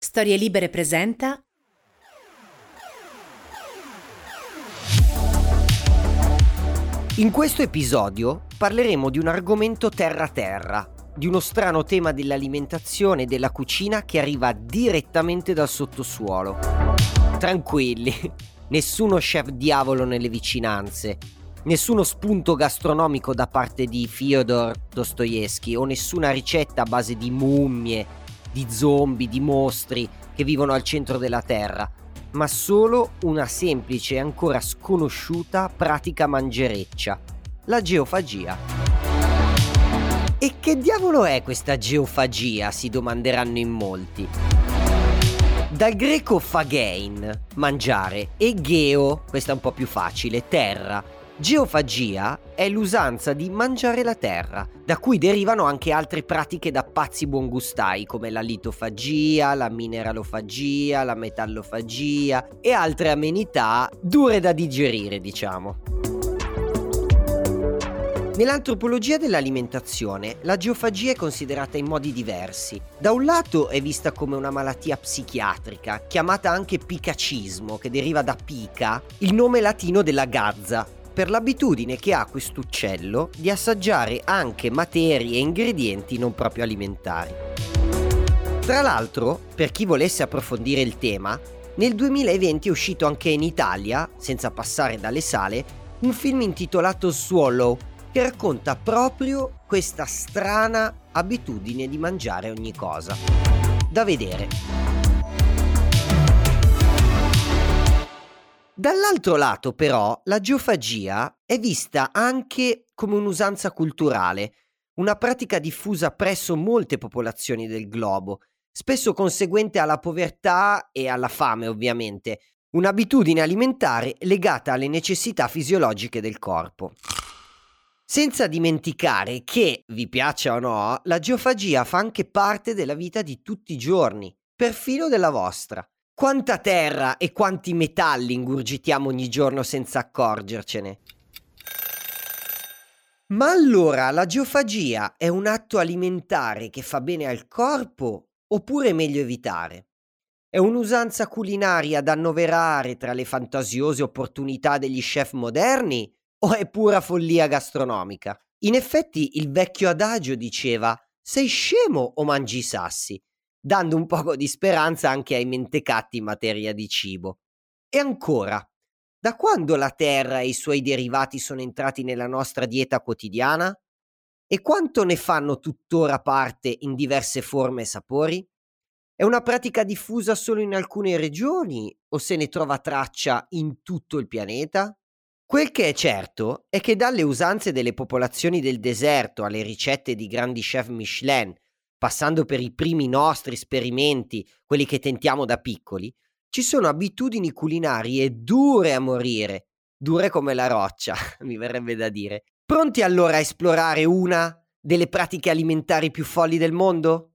Storie Libere presenta In questo episodio parleremo di un argomento terra-terra, di uno strano tema dell'alimentazione e della cucina che arriva direttamente dal sottosuolo. Tranquilli, nessuno chef diavolo nelle vicinanze, nessuno spunto gastronomico da parte di Fyodor Dostoevsky o nessuna ricetta a base di mummie, di zombie, di mostri che vivono al centro della Terra, ma solo una semplice e ancora sconosciuta pratica mangereccia, la geofagia. E che diavolo è questa geofagia? si domanderanno in molti. Dal greco fagein, mangiare, e geo, questa è un po' più facile, terra, Geofagia è l'usanza di mangiare la terra, da cui derivano anche altre pratiche da pazzi buongustai come la litofagia, la mineralofagia, la metallofagia e altre amenità dure da digerire, diciamo. Nell'antropologia dell'alimentazione, la geofagia è considerata in modi diversi. Da un lato è vista come una malattia psichiatrica, chiamata anche picacismo, che deriva da pica, il nome latino della gazza, per l'abitudine che ha quest'uccello di assaggiare anche materie e ingredienti non proprio alimentari. Tra l'altro, per chi volesse approfondire il tema, nel 2020 è uscito anche in Italia, senza passare dalle sale, un film intitolato Swallow, che racconta proprio questa strana abitudine di mangiare ogni cosa. Da vedere. Dall'altro lato, però, la geofagia è vista anche come un'usanza culturale, una pratica diffusa presso molte popolazioni del globo, spesso conseguente alla povertà e alla fame, ovviamente, un'abitudine alimentare legata alle necessità fisiologiche del corpo. Senza dimenticare che, vi piaccia o no, la geofagia fa anche parte della vita di tutti i giorni, perfino della vostra. Quanta terra e quanti metalli ingurgitiamo ogni giorno senza accorgercene? Ma allora la geofagia è un atto alimentare che fa bene al corpo oppure è meglio evitare? È un'usanza culinaria da annoverare tra le fantasiose opportunità degli chef moderni o è pura follia gastronomica? In effetti il vecchio adagio diceva sei scemo o mangi sassi? Dando un poco di speranza anche ai mentecatti in materia di cibo. E ancora, da quando la terra e i suoi derivati sono entrati nella nostra dieta quotidiana? E quanto ne fanno tuttora parte in diverse forme e sapori? È una pratica diffusa solo in alcune regioni o se ne trova traccia in tutto il pianeta? Quel che è certo è che dalle usanze delle popolazioni del deserto alle ricette di grandi chef Michelin passando per i primi nostri esperimenti, quelli che tentiamo da piccoli, ci sono abitudini culinarie dure a morire, dure come la roccia, mi verrebbe da dire. Pronti allora a esplorare una delle pratiche alimentari più folli del mondo?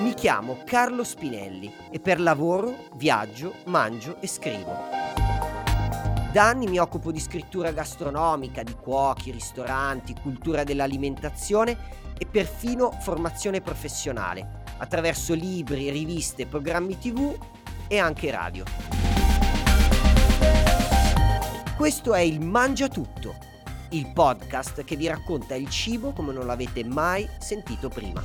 Mi chiamo Carlo Spinelli e per lavoro viaggio, mangio e scrivo. Da anni mi occupo di scrittura gastronomica, di cuochi, ristoranti, cultura dell'alimentazione e perfino formazione professionale, attraverso libri, riviste, programmi tv e anche radio. Questo è il Mangia Tutto, il podcast che vi racconta il cibo come non l'avete mai sentito prima.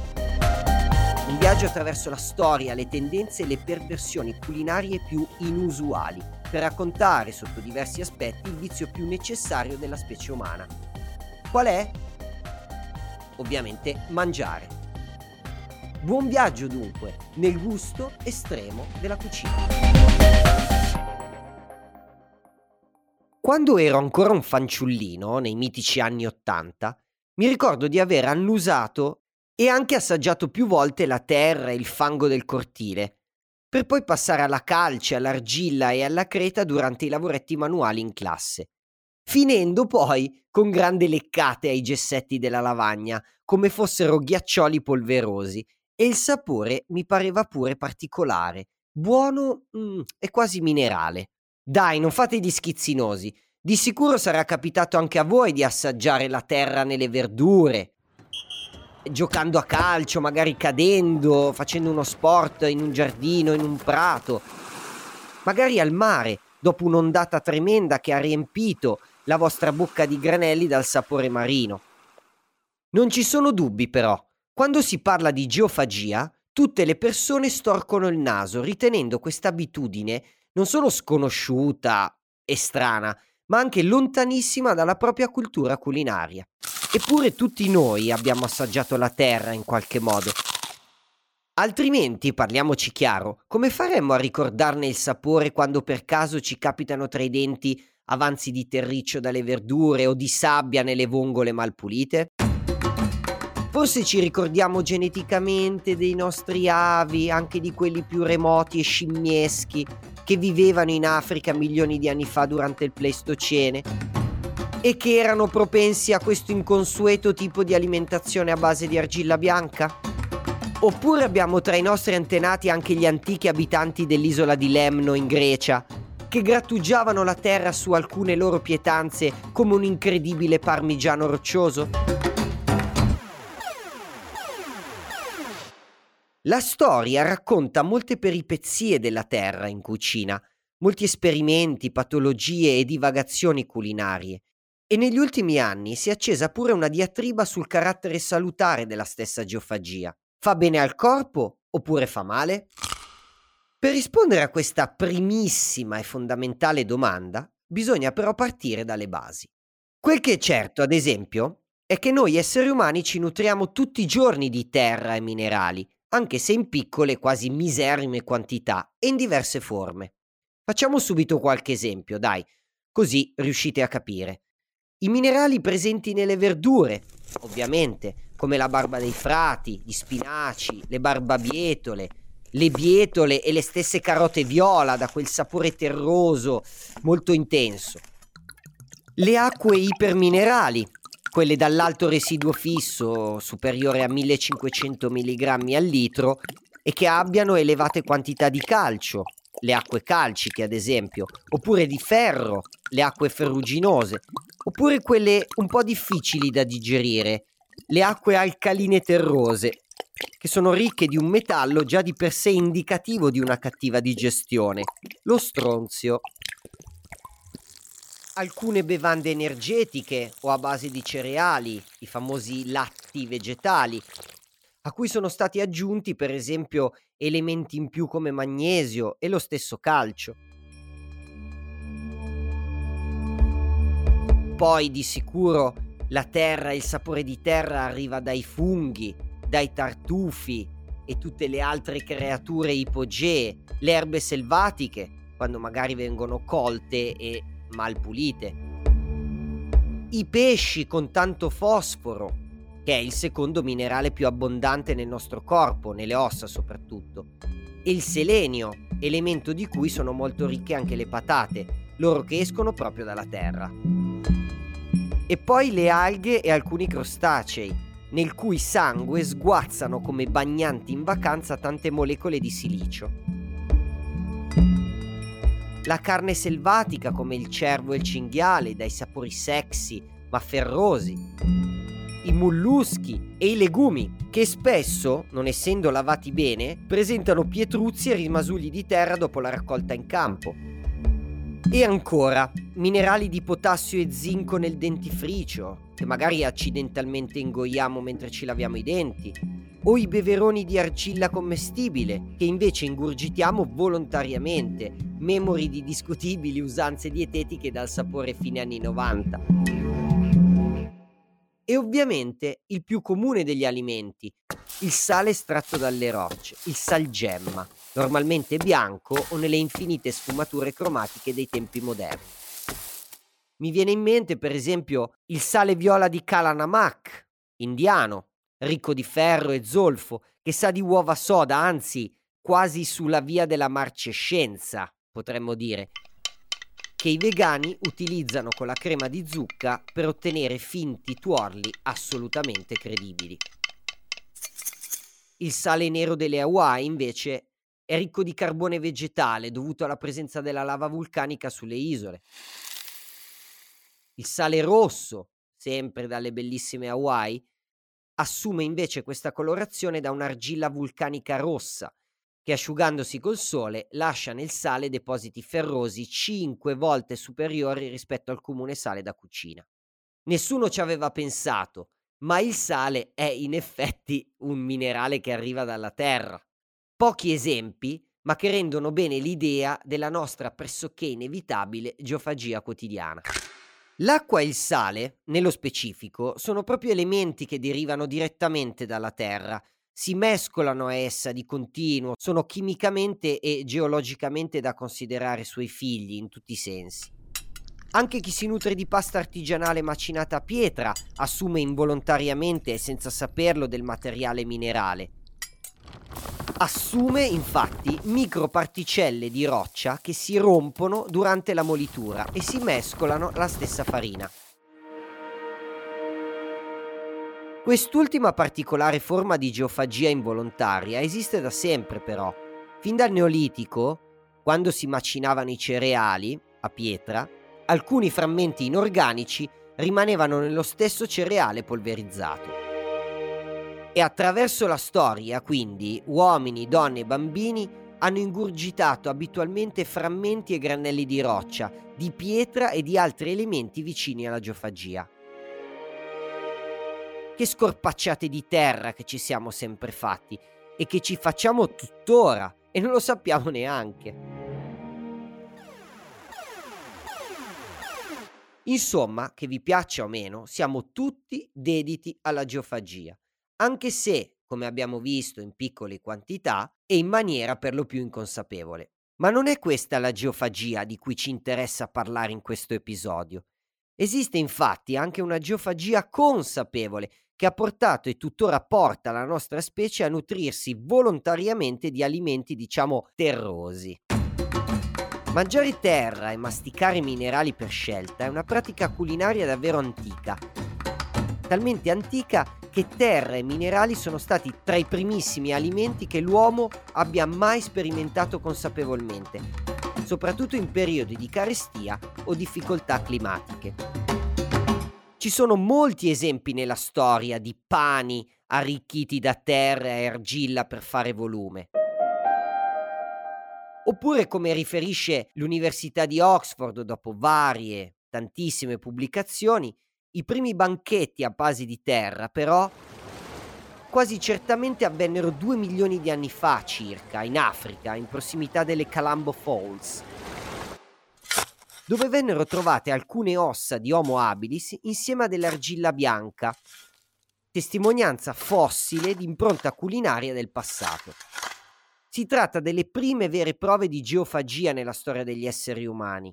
Un viaggio attraverso la storia, le tendenze e le perversioni culinarie più inusuali per raccontare sotto diversi aspetti il vizio più necessario della specie umana. Qual è? Ovviamente mangiare. Buon viaggio dunque nel gusto estremo della cucina. Quando ero ancora un fanciullino, nei mitici anni Ottanta, mi ricordo di aver annusato e anche assaggiato più volte la terra e il fango del cortile, per poi passare alla calce, all'argilla e alla creta durante i lavoretti manuali in classe, finendo poi con grandi leccate ai gessetti della lavagna, come fossero ghiaccioli polverosi, e il sapore mi pareva pure particolare, buono mm, e quasi minerale. Dai, non fate gli schizzinosi, di sicuro sarà capitato anche a voi di assaggiare la terra nelle verdure, giocando a calcio, magari cadendo, facendo uno sport in un giardino, in un prato, magari al mare, dopo un'ondata tremenda che ha riempito la vostra bocca di granelli dal sapore marino. Non ci sono dubbi però, quando si parla di geofagia, tutte le persone storcono il naso ritenendo questa abitudine non solo sconosciuta e strana, ma anche lontanissima dalla propria cultura culinaria. Eppure tutti noi abbiamo assaggiato la terra in qualche modo. Altrimenti, parliamoci chiaro, come faremmo a ricordarne il sapore quando per caso ci capitano tra i denti avanzi di terriccio dalle verdure o di sabbia nelle vongole mal pulite? Forse ci ricordiamo geneticamente dei nostri avi, anche di quelli più remoti e scimmieschi, che vivevano in Africa milioni di anni fa durante il Pleistocene e che erano propensi a questo inconsueto tipo di alimentazione a base di argilla bianca? Oppure abbiamo tra i nostri antenati anche gli antichi abitanti dell'isola di Lemno in Grecia, che grattugiavano la terra su alcune loro pietanze come un incredibile parmigiano roccioso? La storia racconta molte peripezie della terra in cucina, molti esperimenti, patologie e divagazioni culinarie. E negli ultimi anni si è accesa pure una diatriba sul carattere salutare della stessa geofagia. Fa bene al corpo oppure fa male? Per rispondere a questa primissima e fondamentale domanda, bisogna però partire dalle basi. Quel che è certo, ad esempio, è che noi esseri umani ci nutriamo tutti i giorni di terra e minerali, anche se in piccole, quasi miserrime quantità e in diverse forme. Facciamo subito qualche esempio, dai, così riuscite a capire. I minerali presenti nelle verdure, ovviamente, come la barba dei frati, gli spinaci, le barbabietole, le bietole e le stesse carote viola da quel sapore terroso molto intenso. Le acque iperminerali, quelle dall'alto residuo fisso superiore a 1500 mg al litro e che abbiano elevate quantità di calcio, le acque calciche ad esempio, oppure di ferro, le acque ferruginose, oppure quelle un po' difficili da digerire, le acque alcaline terrose, che sono ricche di un metallo già di per sé indicativo di una cattiva digestione, lo stronzio. Alcune bevande energetiche o a base di cereali, i famosi latti vegetali, a cui sono stati aggiunti per esempio elementi in più come magnesio e lo stesso calcio. Poi di sicuro la terra, il sapore di terra arriva dai funghi, dai tartufi e tutte le altre creature ipogee, le erbe selvatiche, quando magari vengono colte e mal pulite. I pesci con tanto fosforo, che è il secondo minerale più abbondante nel nostro corpo, nelle ossa soprattutto. E il selenio, elemento di cui sono molto ricche anche le patate, loro che escono proprio dalla terra. E poi le alghe e alcuni crostacei, nel cui sangue sguazzano come bagnanti in vacanza tante molecole di silicio la carne selvatica come il cervo e il cinghiale, dai sapori sexy ma ferrosi, i molluschi e i legumi, che spesso, non essendo lavati bene, presentano pietruzzi e rimasugli di terra dopo la raccolta in campo. E ancora, minerali di potassio e zinco nel dentifricio, che magari accidentalmente ingoiamo mentre ci laviamo i denti, o i beveroni di argilla commestibile, che invece ingurgitiamo volontariamente, memori di discutibili usanze dietetiche dal sapore fine anni 90. E ovviamente il più comune degli alimenti, il sale estratto dalle rocce, il salgemma, normalmente bianco o nelle infinite sfumature cromatiche dei tempi moderni. Mi viene in mente per esempio il sale viola di Kala Namak, indiano, ricco di ferro e zolfo, che sa di uova soda, anzi quasi sulla via della marcescenza, potremmo dire, che i vegani utilizzano con la crema di zucca per ottenere finti tuorli assolutamente credibili. Il sale nero delle Hawaii, invece, è ricco di carbone vegetale dovuto alla presenza della lava vulcanica sulle isole. Il sale rosso, sempre dalle bellissime Hawaii, assume invece questa colorazione da un'argilla vulcanica rossa, che asciugandosi col sole lascia nel sale depositi ferrosi 5 volte superiori rispetto al comune sale da cucina. Nessuno ci aveva pensato, ma il sale è in effetti un minerale che arriva dalla terra. Pochi esempi, ma che rendono bene l'idea della nostra pressoché inevitabile geofagia quotidiana. L'acqua e il sale, nello specifico, sono proprio elementi che derivano direttamente dalla Terra, si mescolano a essa di continuo, sono chimicamente e geologicamente da considerare suoi figli in tutti i sensi. Anche chi si nutre di pasta artigianale macinata a pietra assume involontariamente e senza saperlo del materiale minerale. Assume infatti microparticelle di roccia che si rompono durante la molitura e si mescolano alla stessa farina. Quest'ultima particolare forma di geofagia involontaria esiste da sempre però. Fin dal Neolitico, quando si macinavano i cereali a pietra, alcuni frammenti inorganici rimanevano nello stesso cereale polverizzato. E attraverso la storia, quindi, uomini, donne e bambini hanno ingurgitato abitualmente frammenti e granelli di roccia, di pietra e di altri elementi vicini alla geofagia. Che scorpacciate di terra che ci siamo sempre fatti e che ci facciamo tuttora e non lo sappiamo neanche. Insomma, che vi piaccia o meno, siamo tutti dediti alla geofagia, anche se, come abbiamo visto, in piccole quantità e in maniera per lo più inconsapevole. Ma non è questa la geofagia di cui ci interessa parlare in questo episodio. Esiste infatti anche una geofagia consapevole che ha portato e tuttora porta la nostra specie a nutrirsi volontariamente di alimenti diciamo terrosi. Mangiare terra e masticare minerali per scelta è una pratica culinaria davvero antica. Talmente antica che terra e minerali sono stati tra i primissimi alimenti che l'uomo abbia mai sperimentato consapevolmente, soprattutto in periodi di carestia o difficoltà climatiche. Ci sono molti esempi nella storia di pani arricchiti da terra e argilla per fare volume. Oppure, come riferisce l'Università di Oxford dopo varie, tantissime pubblicazioni, i primi banchetti a base di terra, però, quasi certamente avvennero due milioni di anni fa circa, in Africa, in prossimità delle Calambo Falls, dove vennero trovate alcune ossa di Homo habilis insieme a dell'argilla bianca, testimonianza fossile di impronta culinaria del passato. Si tratta delle prime vere prove di geofagia nella storia degli esseri umani.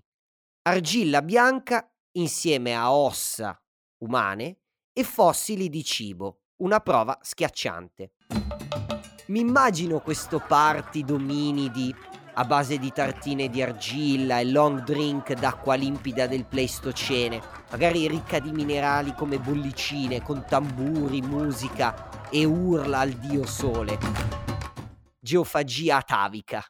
Argilla bianca insieme a ossa umane e fossili di cibo, una prova schiacciante. Mi immagino questo party d'ominidi a base di tartine di argilla e long drink d'acqua limpida del Pleistocene, magari ricca di minerali come bollicine, con tamburi, musica e urla al dio sole geofagia atavica.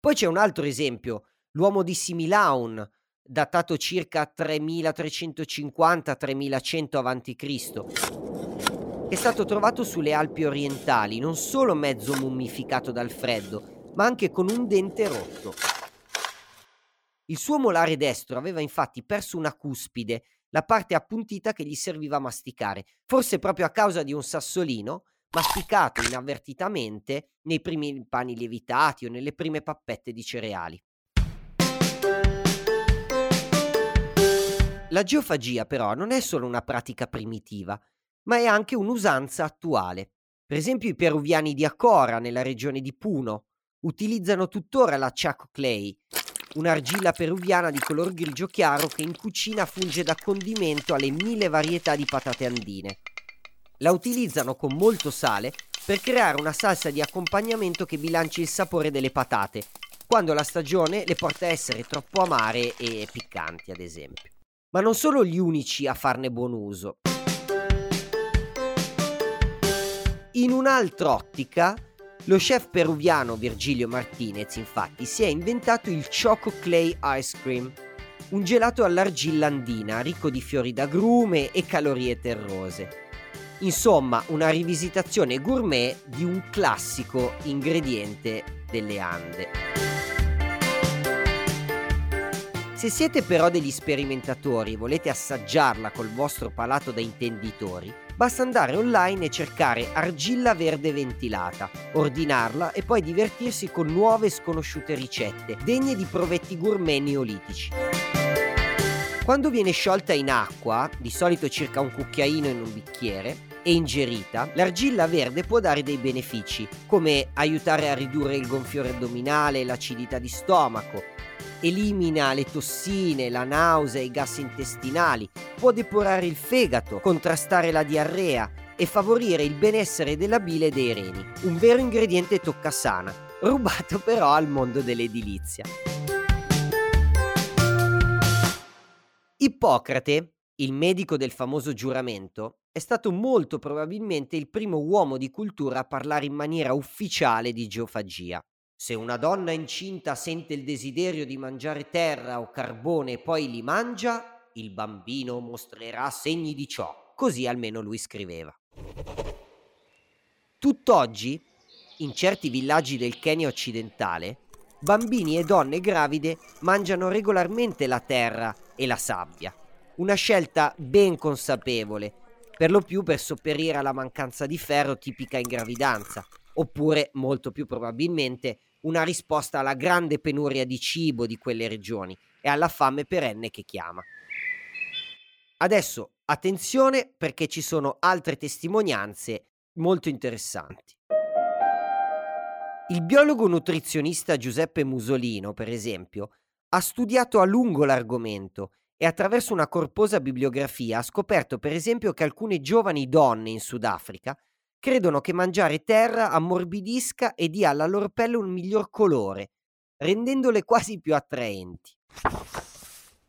Poi c'è un altro esempio, l'uomo di Similaun, datato circa 3350-3100 a.C., è stato trovato sulle Alpi orientali, non solo mezzo mummificato dal freddo, ma anche con un dente rotto. Il suo molare destro aveva infatti perso una cuspide, la parte appuntita che gli serviva a masticare, forse proprio a causa di un sassolino masticato inavvertitamente nei primi pani lievitati o nelle prime pappette di cereali. La geofagia però non è solo una pratica primitiva, ma è anche un'usanza attuale. Per esempio i peruviani di Acora, nella regione di Puno, utilizzano tuttora la chaco clay, un'argilla peruviana di color grigio chiaro che in cucina funge da condimento alle mille varietà di patate andine. La utilizzano con molto sale per creare una salsa di accompagnamento che bilanci il sapore delle patate, quando la stagione le porta a essere troppo amare e piccanti, ad esempio. Ma non sono gli unici a farne buon uso. In un'altra ottica, lo chef peruviano Virgilio Martinez, infatti, si è inventato il Choco Clay Ice Cream, un gelato all'argilla andina ricco di fiori d'agrume e calorie terrose Insomma, una rivisitazione gourmet di un classico ingrediente delle Ande. Se siete però degli sperimentatori e volete assaggiarla col vostro palato da intenditori, basta andare online e cercare argilla verde ventilata, ordinarla e poi divertirsi con nuove sconosciute ricette, degne di provetti gourmet neolitici. Quando viene sciolta in acqua, di solito circa un cucchiaino in un bicchiere, e ingerita, l'argilla verde può dare dei benefici, come aiutare a ridurre il gonfiore addominale e l'acidità di stomaco, elimina le tossine, la nausea e i gas intestinali, può depurare il fegato, contrastare la diarrea e favorire il benessere della bile e dei reni. Un vero ingrediente toccasana, rubato però al mondo dell'edilizia. Ippocrate, il medico del famoso giuramento, è stato molto probabilmente il primo uomo di cultura a parlare in maniera ufficiale di geofagia. Se una donna incinta sente il desiderio di mangiare terra o carbone e poi li mangia, il bambino mostrerà segni di ciò. Così almeno lui scriveva. Tutt'oggi, in certi villaggi del Kenya occidentale, bambini e donne gravide mangiano regolarmente la terra e la sabbia una scelta ben consapevole, per lo più per sopperire alla mancanza di ferro tipica in gravidanza, oppure, molto più probabilmente, una risposta alla grande penuria di cibo di quelle regioni e alla fame perenne che chiama. Adesso attenzione perché ci sono altre testimonianze molto interessanti. Il biologo nutrizionista Giuseppe Musolino, per esempio, ha studiato a lungo l'argomento e attraverso una corposa bibliografia ha scoperto per esempio che alcune giovani donne in Sudafrica credono che mangiare terra ammorbidisca e dia alla loro pelle un miglior colore, rendendole quasi più attraenti.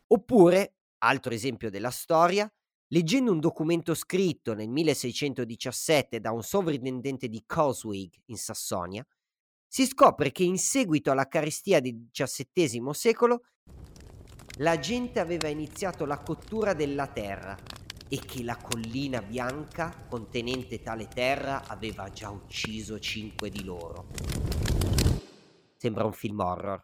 Oppure, altro esempio della storia, leggendo un documento scritto nel 1617 da un sovrintendente di Coswig in Sassonia, si scopre che in seguito alla carestia del XVII secolo la gente aveva iniziato la cottura della terra e che la collina bianca contenente tale terra aveva già ucciso cinque di loro. Sembra un film horror.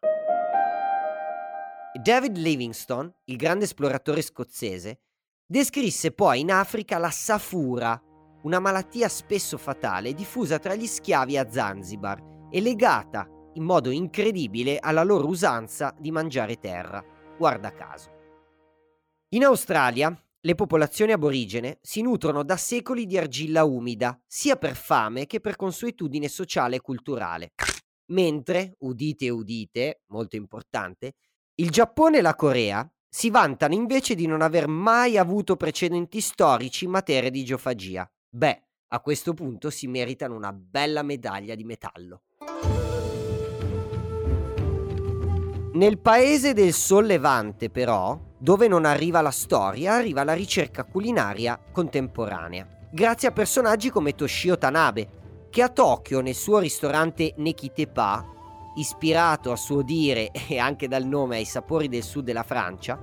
David Livingstone, il grande esploratore scozzese, descrisse poi in Africa la safura, una malattia spesso fatale diffusa tra gli schiavi a Zanzibar e legata in modo incredibile alla loro usanza di mangiare terra guarda caso. In Australia le popolazioni aborigene si nutrono da secoli di argilla umida, sia per fame che per consuetudine sociale e culturale. Mentre, udite udite, molto importante, il Giappone e la Corea si vantano invece di non aver mai avuto precedenti storici in materia di geofagia. Beh, a questo punto si meritano una bella medaglia di metallo. Nel paese del sollevante, però, dove non arriva la storia, arriva la ricerca culinaria contemporanea. Grazie a personaggi come Toshio Tanabe, che a Tokyo, nel suo ristorante Nekitepa, ispirato a suo dire e anche dal nome ai sapori del sud della Francia,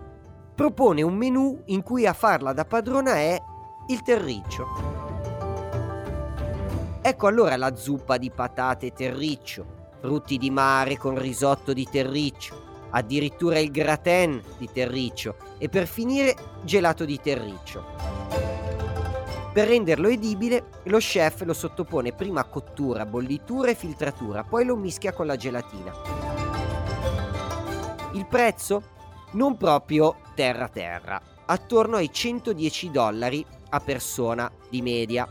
propone un menù in cui a farla da padrona è il terriccio. Ecco allora la zuppa di patate terriccio, frutti di mare con risotto di terriccio, addirittura il gratin di terriccio e per finire gelato di terriccio. Per renderlo edibile, lo chef lo sottopone prima a cottura, bollitura e filtratura, poi lo mischia con la gelatina. Il prezzo? Non proprio terra terra, attorno ai 110 dollari a persona di media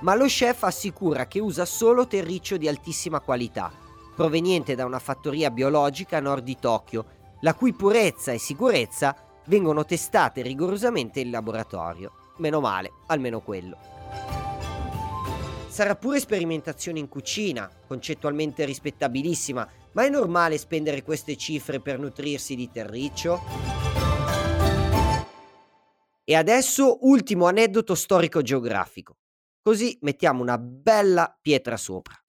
ma lo chef assicura che usa solo terriccio di altissima qualità, proveniente da una fattoria biologica a nord di Tokyo, la cui purezza e sicurezza vengono testate rigorosamente in laboratorio. Meno male, almeno quello. Sarà pure sperimentazione in cucina, concettualmente rispettabilissima, ma è normale spendere queste cifre per nutrirsi di terriccio? E adesso ultimo aneddoto storico-geografico. Così mettiamo una bella pietra sopra.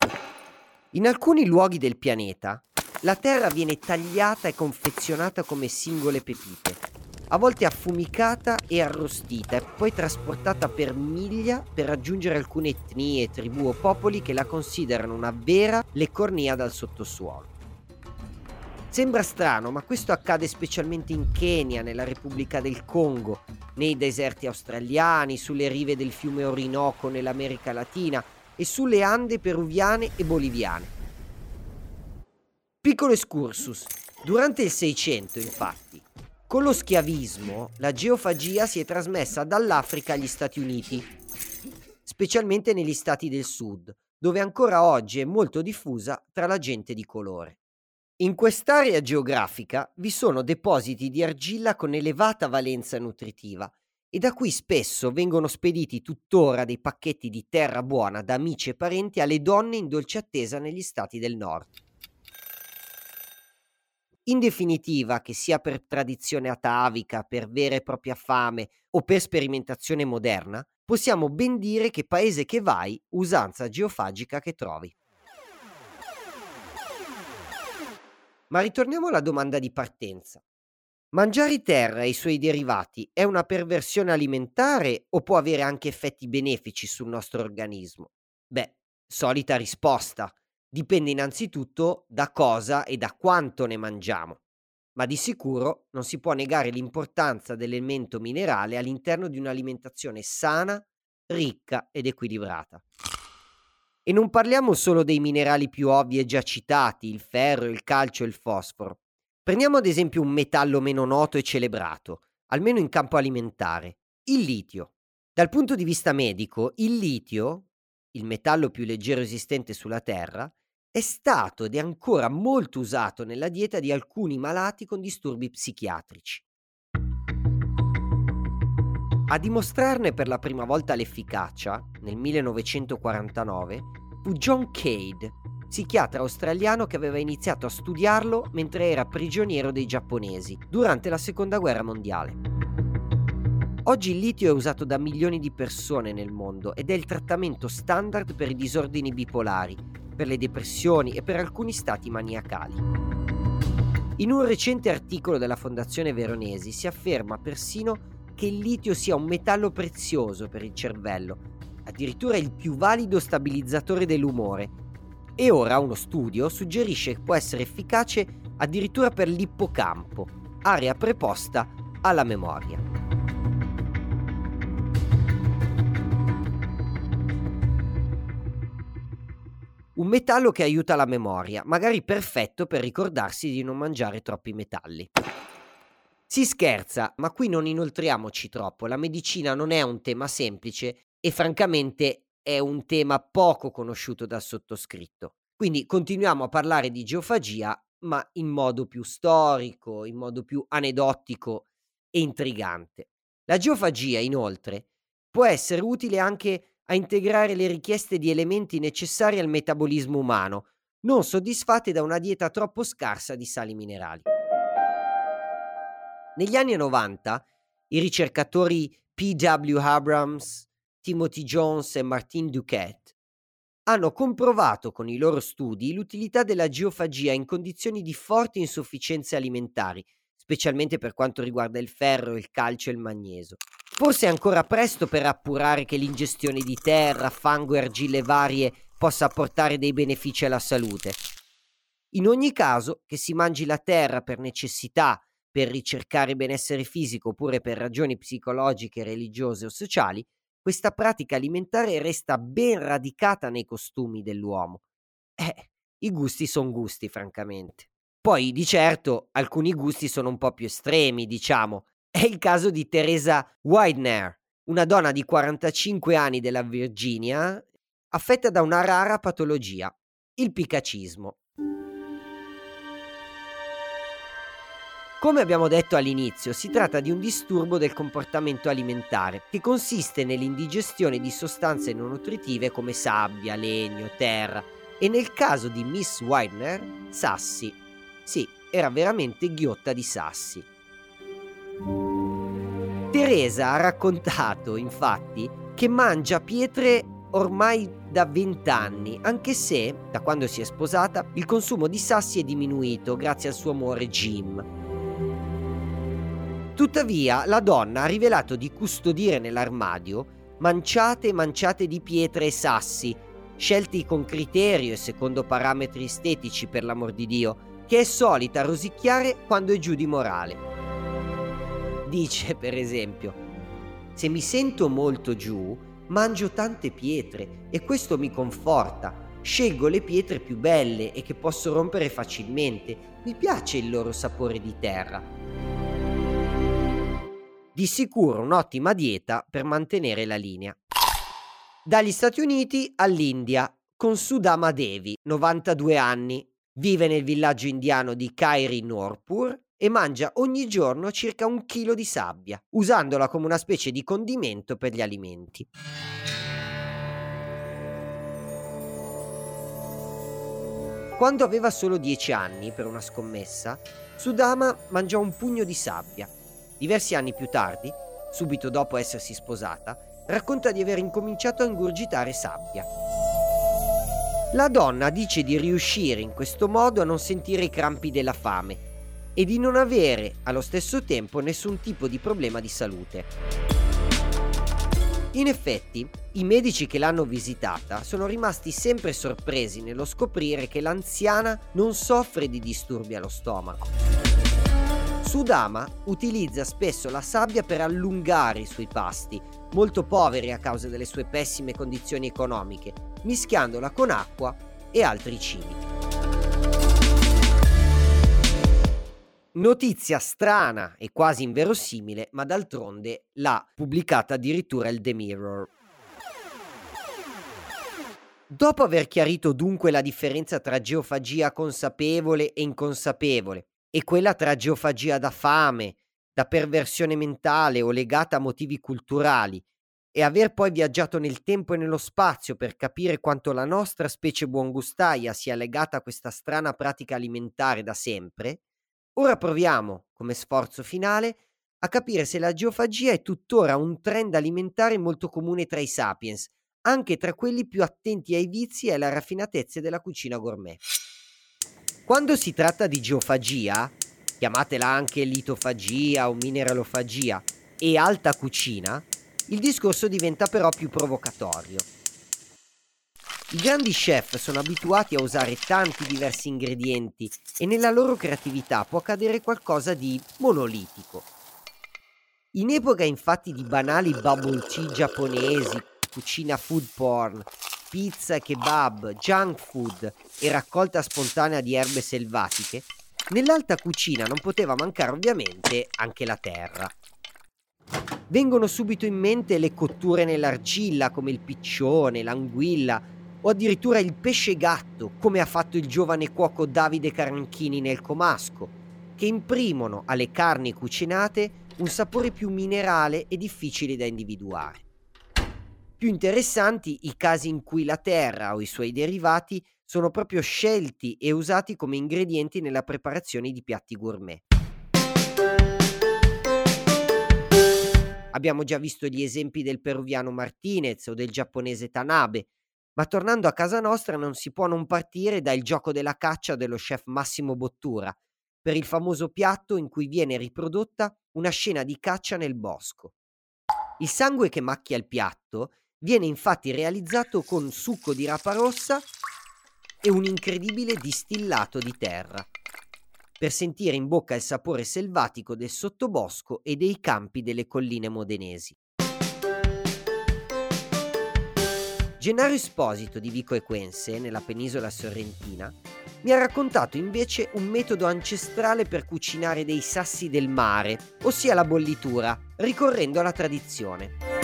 In alcuni luoghi del pianeta la terra viene tagliata e confezionata come singole pepite. a volte affumicata e arrostita e poi trasportata per miglia per raggiungere alcune etnie, tribù o popoli che la considerano una vera leccornia dal sottosuolo. Sembra strano, ma questo accade specialmente in Kenya, nella Repubblica del Congo, nei deserti australiani, sulle rive del fiume Orinoco nell'America Latina e sulle Ande peruviane e boliviane. Piccolo excursus. Durante il Seicento, infatti, con lo schiavismo, la geofagia si è trasmessa dall'Africa agli Stati Uniti, specialmente negli stati del sud, dove ancora oggi è molto diffusa tra la gente di colore. In quest'area geografica vi sono depositi di argilla con elevata valenza nutritiva e da qui spesso vengono spediti tuttora dei pacchetti di terra buona da amici e parenti alle donne in dolce attesa negli stati del nord. In definitiva, che sia per tradizione atavica, per vera e propria fame o per sperimentazione moderna, possiamo ben dire che paese che vai, usanza geofagica che trovi. Ma ritorniamo alla domanda di partenza. Mangiare terra e i suoi derivati è una perversione alimentare o può avere anche effetti benefici sul nostro organismo? Beh, solita risposta. Dipende innanzitutto da cosa e da quanto ne mangiamo, ma di sicuro non si può negare l'importanza dell'elemento minerale all'interno di un'alimentazione sana, ricca ed equilibrata. E non parliamo solo dei minerali più ovvi e già citati, il ferro, il calcio e il fosforo. Prendiamo ad esempio un metallo meno noto e celebrato, almeno in campo alimentare, il litio. Dal punto di vista medico, il litio, il metallo più leggero esistente sulla Terra, è stato ed è ancora molto usato nella dieta di alcuni malati con disturbi psichiatrici. A dimostrarne per la prima volta l'efficacia, nel 1949, fu John Cade, psichiatra australiano che aveva iniziato a studiarlo mentre era prigioniero dei giapponesi durante la seconda guerra mondiale. Oggi il litio è usato da milioni di persone nel mondo ed è il trattamento standard per i disordini bipolari, per le depressioni e per alcuni stati maniacali. In un recente articolo della Fondazione Veronesi si afferma persino che il litio sia un metallo prezioso per il cervello, addirittura il più valido stabilizzatore dell'umore. E ora uno studio suggerisce che può essere efficace addirittura per l'ippocampo, area preposta alla memoria. Un metallo che aiuta la memoria, magari perfetto per ricordarsi di non mangiare troppi metalli. Si scherza, ma qui non inoltriamoci troppo, la medicina non è un tema semplice e francamente è un tema poco conosciuto dal sottoscritto. Quindi continuiamo a parlare di geofagia, ma in modo più storico, in modo più aneddotico e intrigante. La geofagia, inoltre, può essere utile anche a integrare le richieste di elementi necessari al metabolismo umano, non soddisfatte da una dieta troppo scarsa di sali minerali. Negli anni 90 i ricercatori P.W. Abrams, Timothy Jones e Martin Duquette hanno comprovato con i loro studi l'utilità della geofagia in condizioni di forti insufficienze alimentari, specialmente per quanto riguarda il ferro, il calcio e il magnesio. Forse è ancora presto per appurare che l'ingestione di terra, fango e argille varie possa portare dei benefici alla salute. In ogni caso, che si mangi la terra per necessità, per ricercare benessere fisico oppure per ragioni psicologiche, religiose o sociali, questa pratica alimentare resta ben radicata nei costumi dell'uomo. Eh, i gusti sono gusti, francamente. Poi, di certo, alcuni gusti sono un po' più estremi, diciamo, è il caso di Teresa Widener, una donna di 45 anni della Virginia, affetta da una rara patologia, il picacismo. Come abbiamo detto all'inizio, si tratta di un disturbo del comportamento alimentare che consiste nell'indigestione di sostanze non nutritive come sabbia, legno, terra e nel caso di Miss Widener, sassi. Sì, era veramente ghiotta di sassi. Teresa ha raccontato, infatti, che mangia pietre ormai da vent'anni, anche se, da quando si è sposata, il consumo di sassi è diminuito grazie al suo amore Jim. Tuttavia, la donna ha rivelato di custodire nell'armadio manciate e manciate di pietre e sassi, scelti con criterio e secondo parametri estetici per l'amor di Dio, che è solita rosicchiare quando è giù di morale. Dice, per esempio, se mi sento molto giù, mangio tante pietre e questo mi conforta. Scelgo le pietre più belle e che posso rompere facilmente. Mi piace il loro sapore di terra. Di sicuro un'ottima dieta per mantenere la linea. Dagli Stati Uniti all'India, con Sudama Devi, 92 anni, vive nel villaggio indiano di Kairi Norpur e mangia ogni giorno circa un chilo di sabbia, usandola come una specie di condimento per gli alimenti. Quando aveva solo 10 anni, per una scommessa, Sudama mangiò un pugno di sabbia. Diversi anni più tardi, subito dopo essersi sposata, racconta di aver incominciato a ingurgitare sabbia. La donna dice di riuscire in questo modo a non sentire i crampi della fame e di non avere allo stesso tempo nessun tipo di problema di salute. In effetti, i medici che l'hanno visitata sono rimasti sempre sorpresi nello scoprire che l'anziana non soffre di disturbi allo stomaco. Sudama utilizza spesso la sabbia per allungare i suoi pasti, molto poveri a causa delle sue pessime condizioni economiche, mischiandola con acqua e altri cibi. Notizia strana e quasi inverosimile, ma d'altronde l'ha pubblicata addirittura il The Mirror. Dopo aver chiarito dunque la differenza tra geofagia consapevole e inconsapevole e quella tra geofagia da fame, da perversione mentale o legata a motivi culturali, e aver poi viaggiato nel tempo e nello spazio per capire quanto la nostra specie buongustaia sia legata a questa strana pratica alimentare da sempre, Ora proviamo, come sforzo finale, a capire se la geofagia è tuttora un trend alimentare molto comune tra i sapiens, anche tra quelli più attenti ai vizi e alla raffinatezza della cucina gourmet. Quando si tratta di geofagia, chiamatela anche litofagia o mineralofagia, e alta cucina, il discorso diventa però più provocatorio. I grandi chef sono abituati a usare tanti diversi ingredienti e nella loro creatività può accadere qualcosa di monolitico. In epoca infatti di banali bubble tea giapponesi, cucina food porn, pizza kebab, junk food e raccolta spontanea di erbe selvatiche, nell'alta cucina non poteva mancare ovviamente anche la terra. Vengono subito in mente le cotture nell'argilla come il piccione, l'anguilla, o addirittura il pesce gatto, come ha fatto il giovane cuoco Davide Carnchini nel Comasco, che imprimono alle carni cucinate un sapore più minerale e difficile da individuare. Più interessanti i casi in cui la terra o i suoi derivati sono proprio scelti e usati come ingredienti nella preparazione di piatti gourmet. Abbiamo già visto gli esempi del peruviano Martinez o del giapponese Tanabe, ma tornando a casa nostra non si può non partire dal gioco della caccia dello chef Massimo Bottura, per il famoso piatto in cui viene riprodotta una scena di caccia nel bosco. Il sangue che macchia il piatto viene infatti realizzato con succo di rapa rossa e un incredibile distillato di terra, per sentire in bocca il sapore selvatico del sottobosco e dei campi delle colline modenesi. Gennaro Esposito di Vico Equense, nella penisola sorrentina, mi ha raccontato invece un metodo ancestrale per cucinare dei sassi del mare, ossia la bollitura, ricorrendo alla tradizione.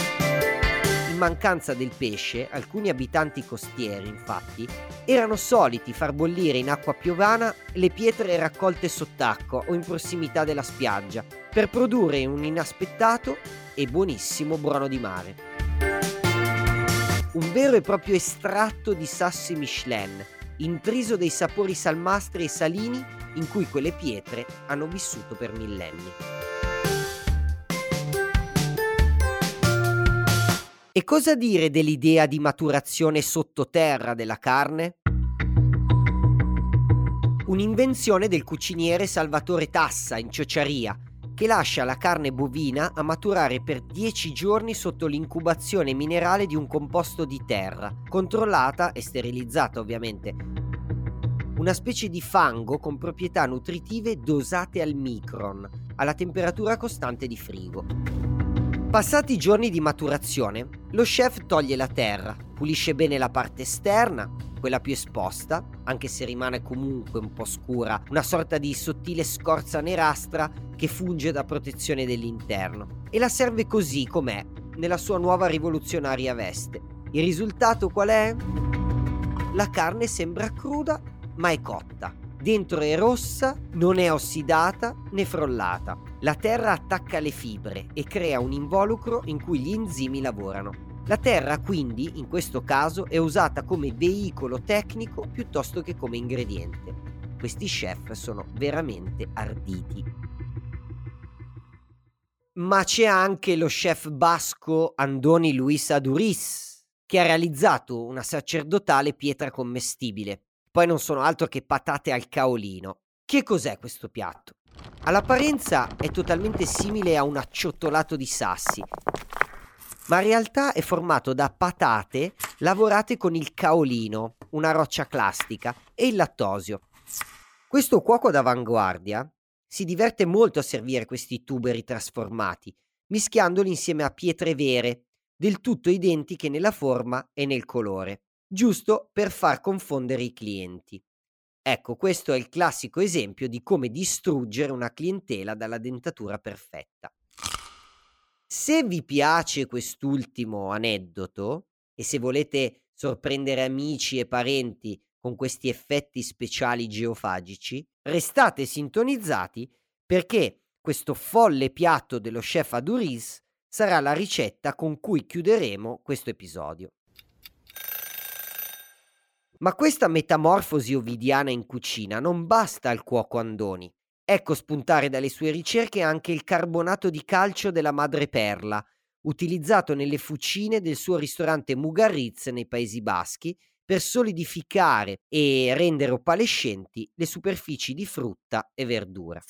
In mancanza del pesce, alcuni abitanti costieri, infatti, erano soliti far bollire in acqua piovana le pietre raccolte sott'acqua o in prossimità della spiaggia, per produrre un inaspettato e buonissimo brono di mare un vero e proprio estratto di sassi Michelin, intriso dei sapori salmastri e salini in cui quelle pietre hanno vissuto per millenni. E cosa dire dell'idea di maturazione sottoterra della carne? Un'invenzione del cuciniere Salvatore Tassa in Ciociaria, che lascia la carne bovina a maturare per 10 giorni sotto l'incubazione minerale di un composto di terra, controllata e sterilizzata ovviamente. Una specie di fango con proprietà nutritive dosate al micron, alla temperatura costante di frigo. Passati i giorni di maturazione, lo chef toglie la terra, pulisce bene la parte esterna, quella più esposta, anche se rimane comunque un po' scura, una sorta di sottile scorza nerastra che funge da protezione dell'interno, e la serve così com'è, nella sua nuova rivoluzionaria veste. Il risultato qual è? La carne sembra cruda, ma è cotta Dentro è rossa, non è ossidata né frollata. La terra attacca le fibre e crea un involucro in cui gli enzimi lavorano. La terra quindi, in questo caso, è usata come veicolo tecnico piuttosto che come ingrediente. Questi chef sono veramente arditi. Ma c'è anche lo chef basco Andoni Luis Aduriz, che ha realizzato una sacerdotale pietra commestibile, poi non sono altro che patate al caolino. Che cos'è questo piatto? All'apparenza è totalmente simile a un acciottolato di sassi, ma in realtà è formato da patate lavorate con il caolino, una roccia clastica, e il lattosio. Questo cuoco d'avanguardia si diverte molto a servire questi tuberi trasformati, mischiandoli insieme a pietre vere, del tutto identiche nella forma e nel colore giusto per far confondere i clienti. Ecco, questo è il classico esempio di come distruggere una clientela dalla dentatura perfetta. Se vi piace quest'ultimo aneddoto e se volete sorprendere amici e parenti con questi effetti speciali geofagici, restate sintonizzati perché questo folle piatto dello chef Aduriz sarà la ricetta con cui chiuderemo questo episodio. Ma questa metamorfosi ovidiana in cucina non basta al cuoco Andoni. Ecco spuntare dalle sue ricerche anche il carbonato di calcio della madreperla, utilizzato nelle fucine del suo ristorante Mugarriz nei Paesi Baschi per solidificare e rendere opalescenti le superfici di frutta e verdura.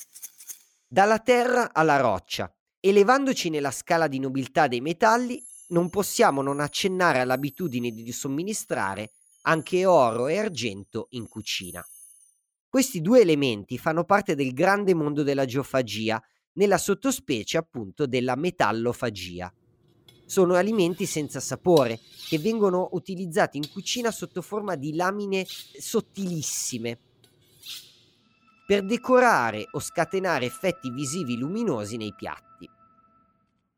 Dalla terra alla roccia, elevandoci nella scala di nobiltà dei metalli, non possiamo non accennare all'abitudine di somministrare anche oro e argento in cucina. Questi due elementi fanno parte del grande mondo della geofagia, nella sottospecie appunto della metallofagia. Sono alimenti senza sapore che vengono utilizzati in cucina sotto forma di lamine sottilissime per decorare o scatenare effetti visivi luminosi nei piatti.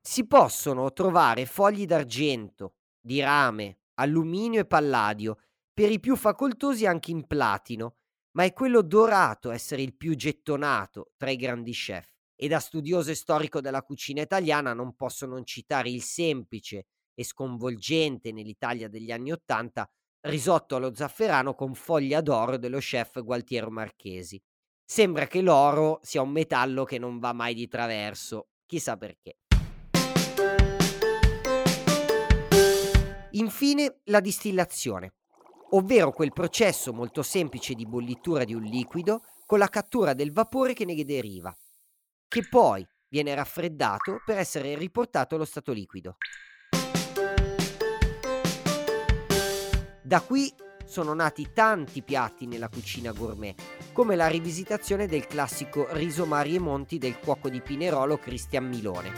Si possono trovare fogli d'argento, di rame, alluminio e palladio per i più facoltosi anche in platino, ma è quello dorato essere il più gettonato tra i grandi chef. E da studioso e storico della cucina italiana non posso non citare il semplice e sconvolgente nell'Italia degli anni Ottanta risotto allo zafferano con foglia d'oro dello chef Gualtiero Marchesi. Sembra che l'oro sia un metallo che non va mai di traverso, chissà perché. Infine la distillazione ovvero quel processo molto semplice di bollitura di un liquido con la cattura del vapore che ne deriva, che poi viene raffreddato per essere riportato allo stato liquido. Da qui sono nati tanti piatti nella cucina gourmet, come la rivisitazione del classico riso mari e monti del cuoco di Pinerolo Cristian Milone.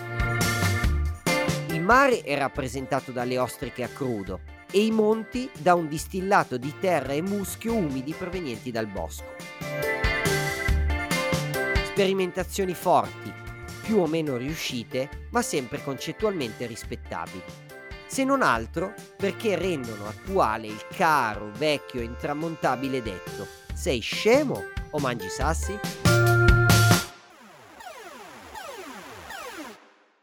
Il mare è rappresentato dalle ostriche a crudo, e i monti da un distillato di terra e muschio umidi provenienti dal bosco. Sperimentazioni forti, più o meno riuscite, ma sempre concettualmente rispettabili. Se non altro perché rendono attuale il caro, vecchio e intramontabile detto: sei scemo o mangi sassi?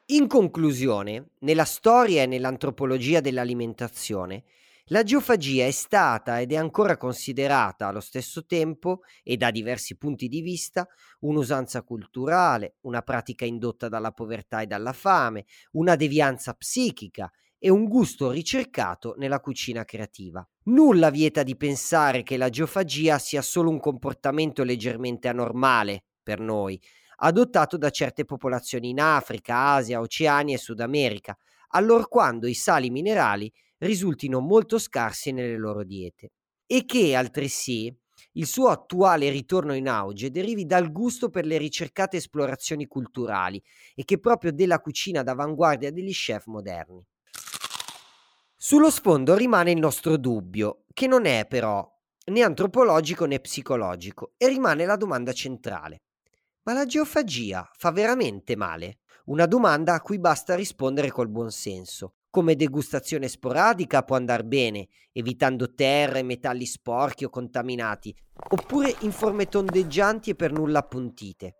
In conclusione, nella storia e nell'antropologia dell'alimentazione, la geofagia è stata ed è ancora considerata allo stesso tempo e da diversi punti di vista un'usanza culturale, una pratica indotta dalla povertà e dalla fame, una devianza psichica e un gusto ricercato nella cucina creativa. Nulla vieta di pensare che la geofagia sia solo un comportamento leggermente anormale per noi, adottato da certe popolazioni in Africa, Asia, Oceania e Sud America, allorquando i sali minerali risultino molto scarsi nelle loro diete. E che, altresì, il suo attuale ritorno in auge derivi dal gusto per le ricercate esplorazioni culturali e che proprio della cucina d'avanguardia degli chef moderni. Sullo sfondo rimane il nostro dubbio, che non è però né antropologico né psicologico, e rimane la domanda centrale. Ma la geofagia fa veramente male? Una domanda a cui basta rispondere col buon senso. Come degustazione sporadica può andare bene, evitando terre, metalli sporchi o contaminati, oppure in forme tondeggianti e per nulla appuntite.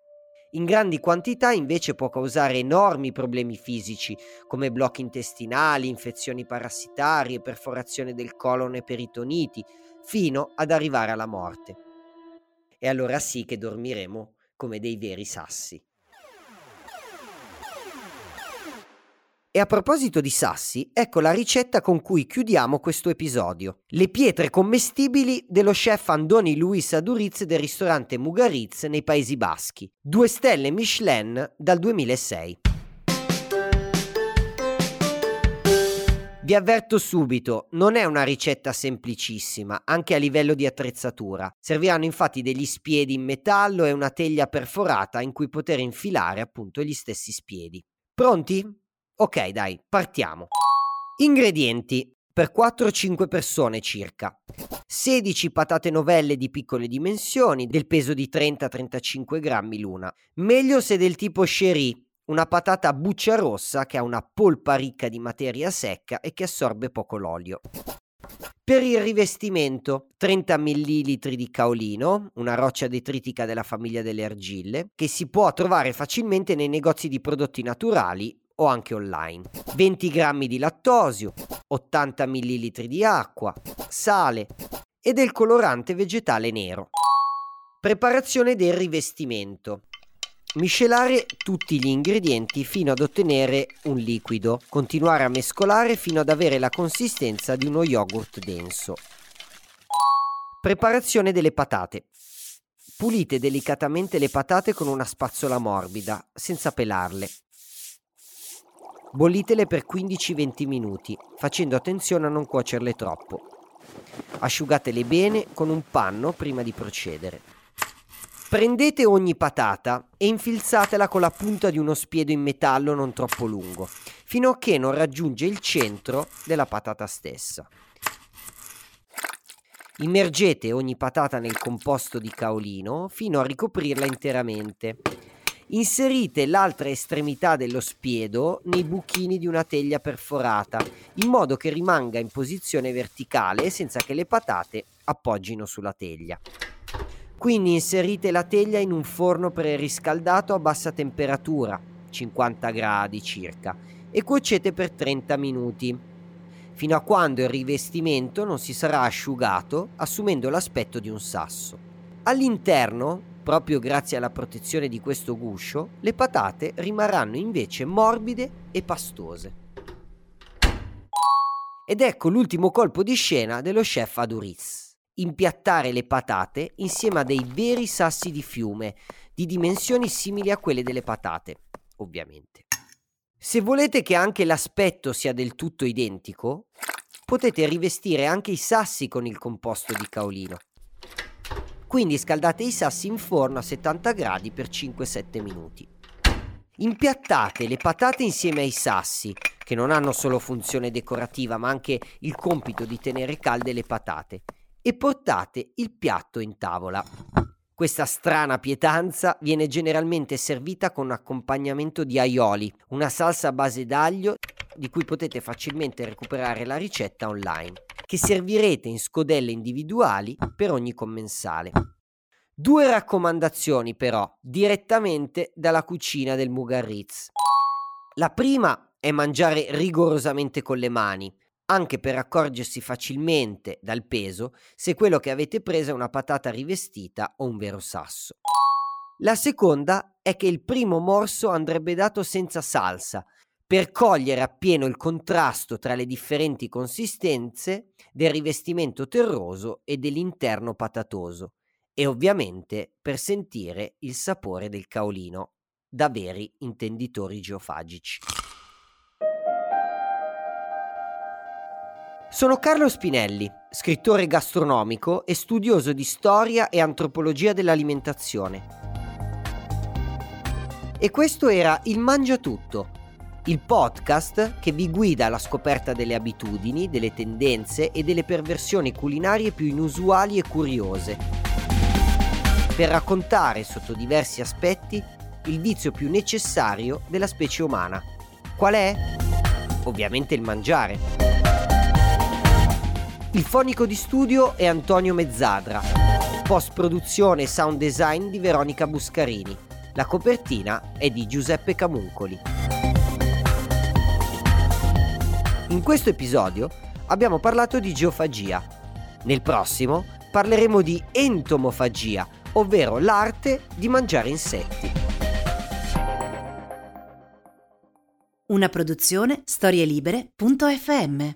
In grandi quantità invece può causare enormi problemi fisici come blocchi intestinali, infezioni parassitarie, perforazione del colon e peritoniti, fino ad arrivare alla morte. E allora sì che dormiremo come dei veri sassi. E a proposito di sassi, ecco la ricetta con cui chiudiamo questo episodio. Le pietre commestibili dello chef Andoni Luis Aduriz del ristorante Mugaritz nei Paesi Baschi. Due stelle Michelin dal 2006. Vi avverto subito, non è una ricetta semplicissima, anche a livello di attrezzatura. Serviranno infatti degli spiedi in metallo e una teglia perforata in cui poter infilare appunto gli stessi spiedi. Pronti? Ok, dai, partiamo. Ingredienti per 4-5 persone circa. 16 patate novelle di piccole dimensioni, del peso di 30-35 grammi l'una. Meglio se del tipo sherry, una patata buccia rossa che ha una polpa ricca di materia secca e che assorbe poco l'olio. Per il rivestimento 30 ml di caolino, una roccia detritica della famiglia delle argille, che si può trovare facilmente nei negozi di prodotti naturali o anche online. 20 g di lattosio, 80 ml di acqua, sale e del colorante vegetale nero. Preparazione del rivestimento. Miscelare tutti gli ingredienti fino ad ottenere un liquido. Continuare a mescolare fino ad avere la consistenza di uno yogurt denso. Preparazione delle patate. Pulite delicatamente le patate con una spazzola morbida, senza pelarle. Bollitele per 15-20 minuti, facendo attenzione a non cuocerle troppo. Asciugatele bene con un panno prima di procedere. Prendete ogni patata e infilzatela con la punta di uno spiedo in metallo non troppo lungo, fino a che non raggiunge il centro della patata stessa. Immergete ogni patata nel composto di caolino fino a ricoprirla interamente Inserite l'altra estremità dello spiedo nei buchini di una teglia perforata, in modo che rimanga in posizione verticale senza che le patate appoggino sulla teglia. Quindi inserite la teglia in un forno preriscaldato a bassa temperatura, 50 gradi circa, e cuocete per 30 minuti, fino a quando il rivestimento non si sarà asciugato, assumendo l'aspetto di un sasso. All'interno Proprio grazie alla protezione di questo guscio, le patate rimarranno invece morbide e pastose. Ed ecco l'ultimo colpo di scena dello chef Aduriz. Impiattare le patate insieme a dei veri sassi di fiume, di dimensioni simili a quelle delle patate, ovviamente. Se volete che anche l'aspetto sia del tutto identico, potete rivestire anche i sassi con il composto di caolino. Quindi scaldate i sassi in forno a 70 gradi per 5-7 minuti. Impiattate le patate insieme ai sassi, che non hanno solo funzione decorativa ma anche il compito di tenere calde le patate, e portate il piatto in tavola. Questa strana pietanza viene generalmente servita con accompagnamento di aioli, una salsa a base d'aglio di cui potete facilmente recuperare la ricetta online, che servirete in scodelle individuali per ogni commensale. Due raccomandazioni però, direttamente dalla cucina del Mugarritz. La prima è mangiare rigorosamente con le mani, anche per accorgersi facilmente dal peso se quello che avete preso è una patata rivestita o un vero sasso. La seconda è che il primo morso andrebbe dato senza salsa, per cogliere appieno il contrasto tra le differenti consistenze del rivestimento terroso e dell'interno patatoso e ovviamente per sentire il sapore del caolino da veri intenditori geofagici. Sono Carlo Spinelli, scrittore gastronomico e studioso di storia e antropologia dell'alimentazione. E questo era Il Mangia Tutto, il podcast che vi guida alla scoperta delle abitudini, delle tendenze e delle perversioni culinarie più inusuali e curiose, per raccontare sotto diversi aspetti il vizio più necessario della specie umana. Qual è? Ovviamente il mangiare. Il fonico di studio è Antonio Mezzadra. Post produzione e sound design di Veronica Buscarini. La copertina è di Giuseppe Camuncoli. In questo episodio abbiamo parlato di geofagia. Nel prossimo parleremo di entomofagia, ovvero l'arte di mangiare insetti. Una produzione storielibere.fm